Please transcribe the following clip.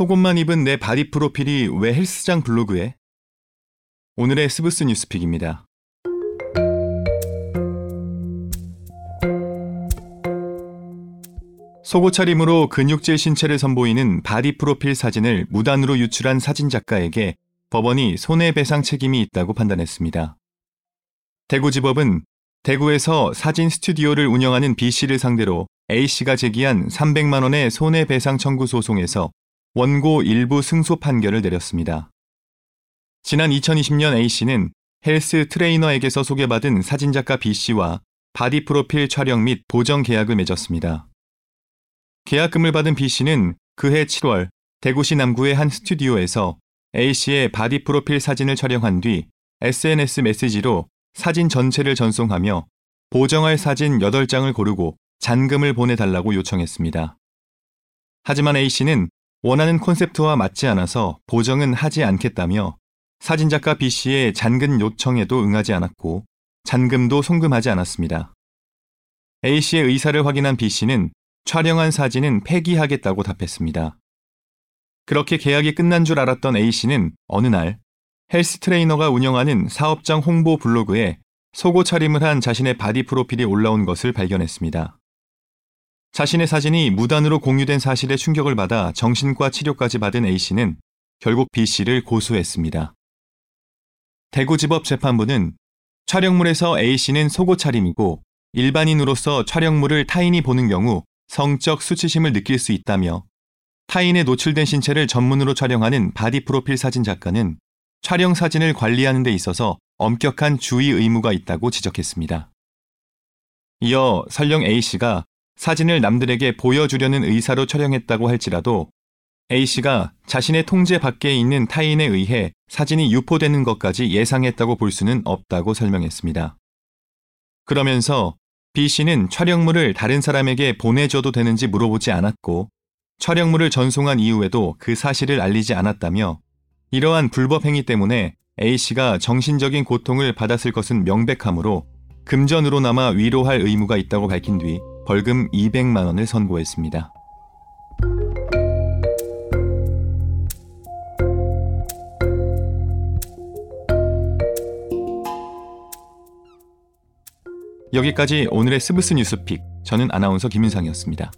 속옷만 입은 내 바디 프로필이 왜 헬스장 블로그에? 오늘의 스브스 뉴스픽입니다. 속옷 차림으로 근육질 신체를 선보이는 바디 프로필 사진을 무단으로 유출한 사진 작가에게 법원이 손해배상 책임이 있다고 판단했습니다. 대구지법은 대구에서 사진 스튜디오를 운영하는 B씨를 상대로 A씨가 제기한 300만 원의 손해배상 청구 소송에서 원고 일부 승소 판결을 내렸습니다. 지난 2020년 A씨는 헬스 트레이너에게서 소개받은 사진작가 B씨와 바디 프로필 촬영 및 보정 계약을 맺었습니다. 계약금을 받은 B씨는 그해 7월 대구시 남구의 한 스튜디오에서 A씨의 바디 프로필 사진을 촬영한 뒤 SNS 메시지로 사진 전체를 전송하며 보정할 사진 8장을 고르고 잔금을 보내달라고 요청했습니다. 하지만 A씨는 원하는 콘셉트와 맞지 않아서 보정은 하지 않겠다며 사진작가 B씨의 잔금 요청에도 응하지 않았고 잔금도 송금하지 않았습니다. A씨의 의사를 확인한 B씨는 촬영한 사진은 폐기하겠다고 답했습니다. 그렇게 계약이 끝난 줄 알았던 A씨는 어느 날 헬스 트레이너가 운영하는 사업장 홍보 블로그에 속옷 차림을 한 자신의 바디 프로필이 올라온 것을 발견했습니다. 자신의 사진이 무단으로 공유된 사실에 충격을 받아 정신과 치료까지 받은 A씨는 결국 B씨를 고소했습니다. 대구지법 재판부는 촬영물에서 A씨는 속옷 차림이고 일반인으로서 촬영물을 타인이 보는 경우 성적 수치심을 느낄 수 있다며 타인의 노출된 신체를 전문으로 촬영하는 바디 프로필 사진 작가는 촬영 사진을 관리하는 데 있어서 엄격한 주의 의무가 있다고 지적했습니다. 이어 설령 A씨가 사진을 남들에게 보여주려는 의사로 촬영했다고 할지라도 A씨가 자신의 통제 밖에 있는 타인에 의해 사진이 유포되는 것까지 예상했다고 볼 수는 없다고 설명했습니다. 그러면서 B씨는 촬영물을 다른 사람에게 보내줘도 되는지 물어보지 않았고 촬영물을 전송한 이후에도 그 사실을 알리지 않았다며 이러한 불법 행위 때문에 A씨가 정신적인 고통을 받았을 것은 명백하므로 금전으로나마 위로할 의무가 있다고 밝힌 뒤 벌금 200만 원을 선고했습니다. 여기까지 오늘의 스브스 뉴스픽. 저는 아나운서 김윤상이었습니다.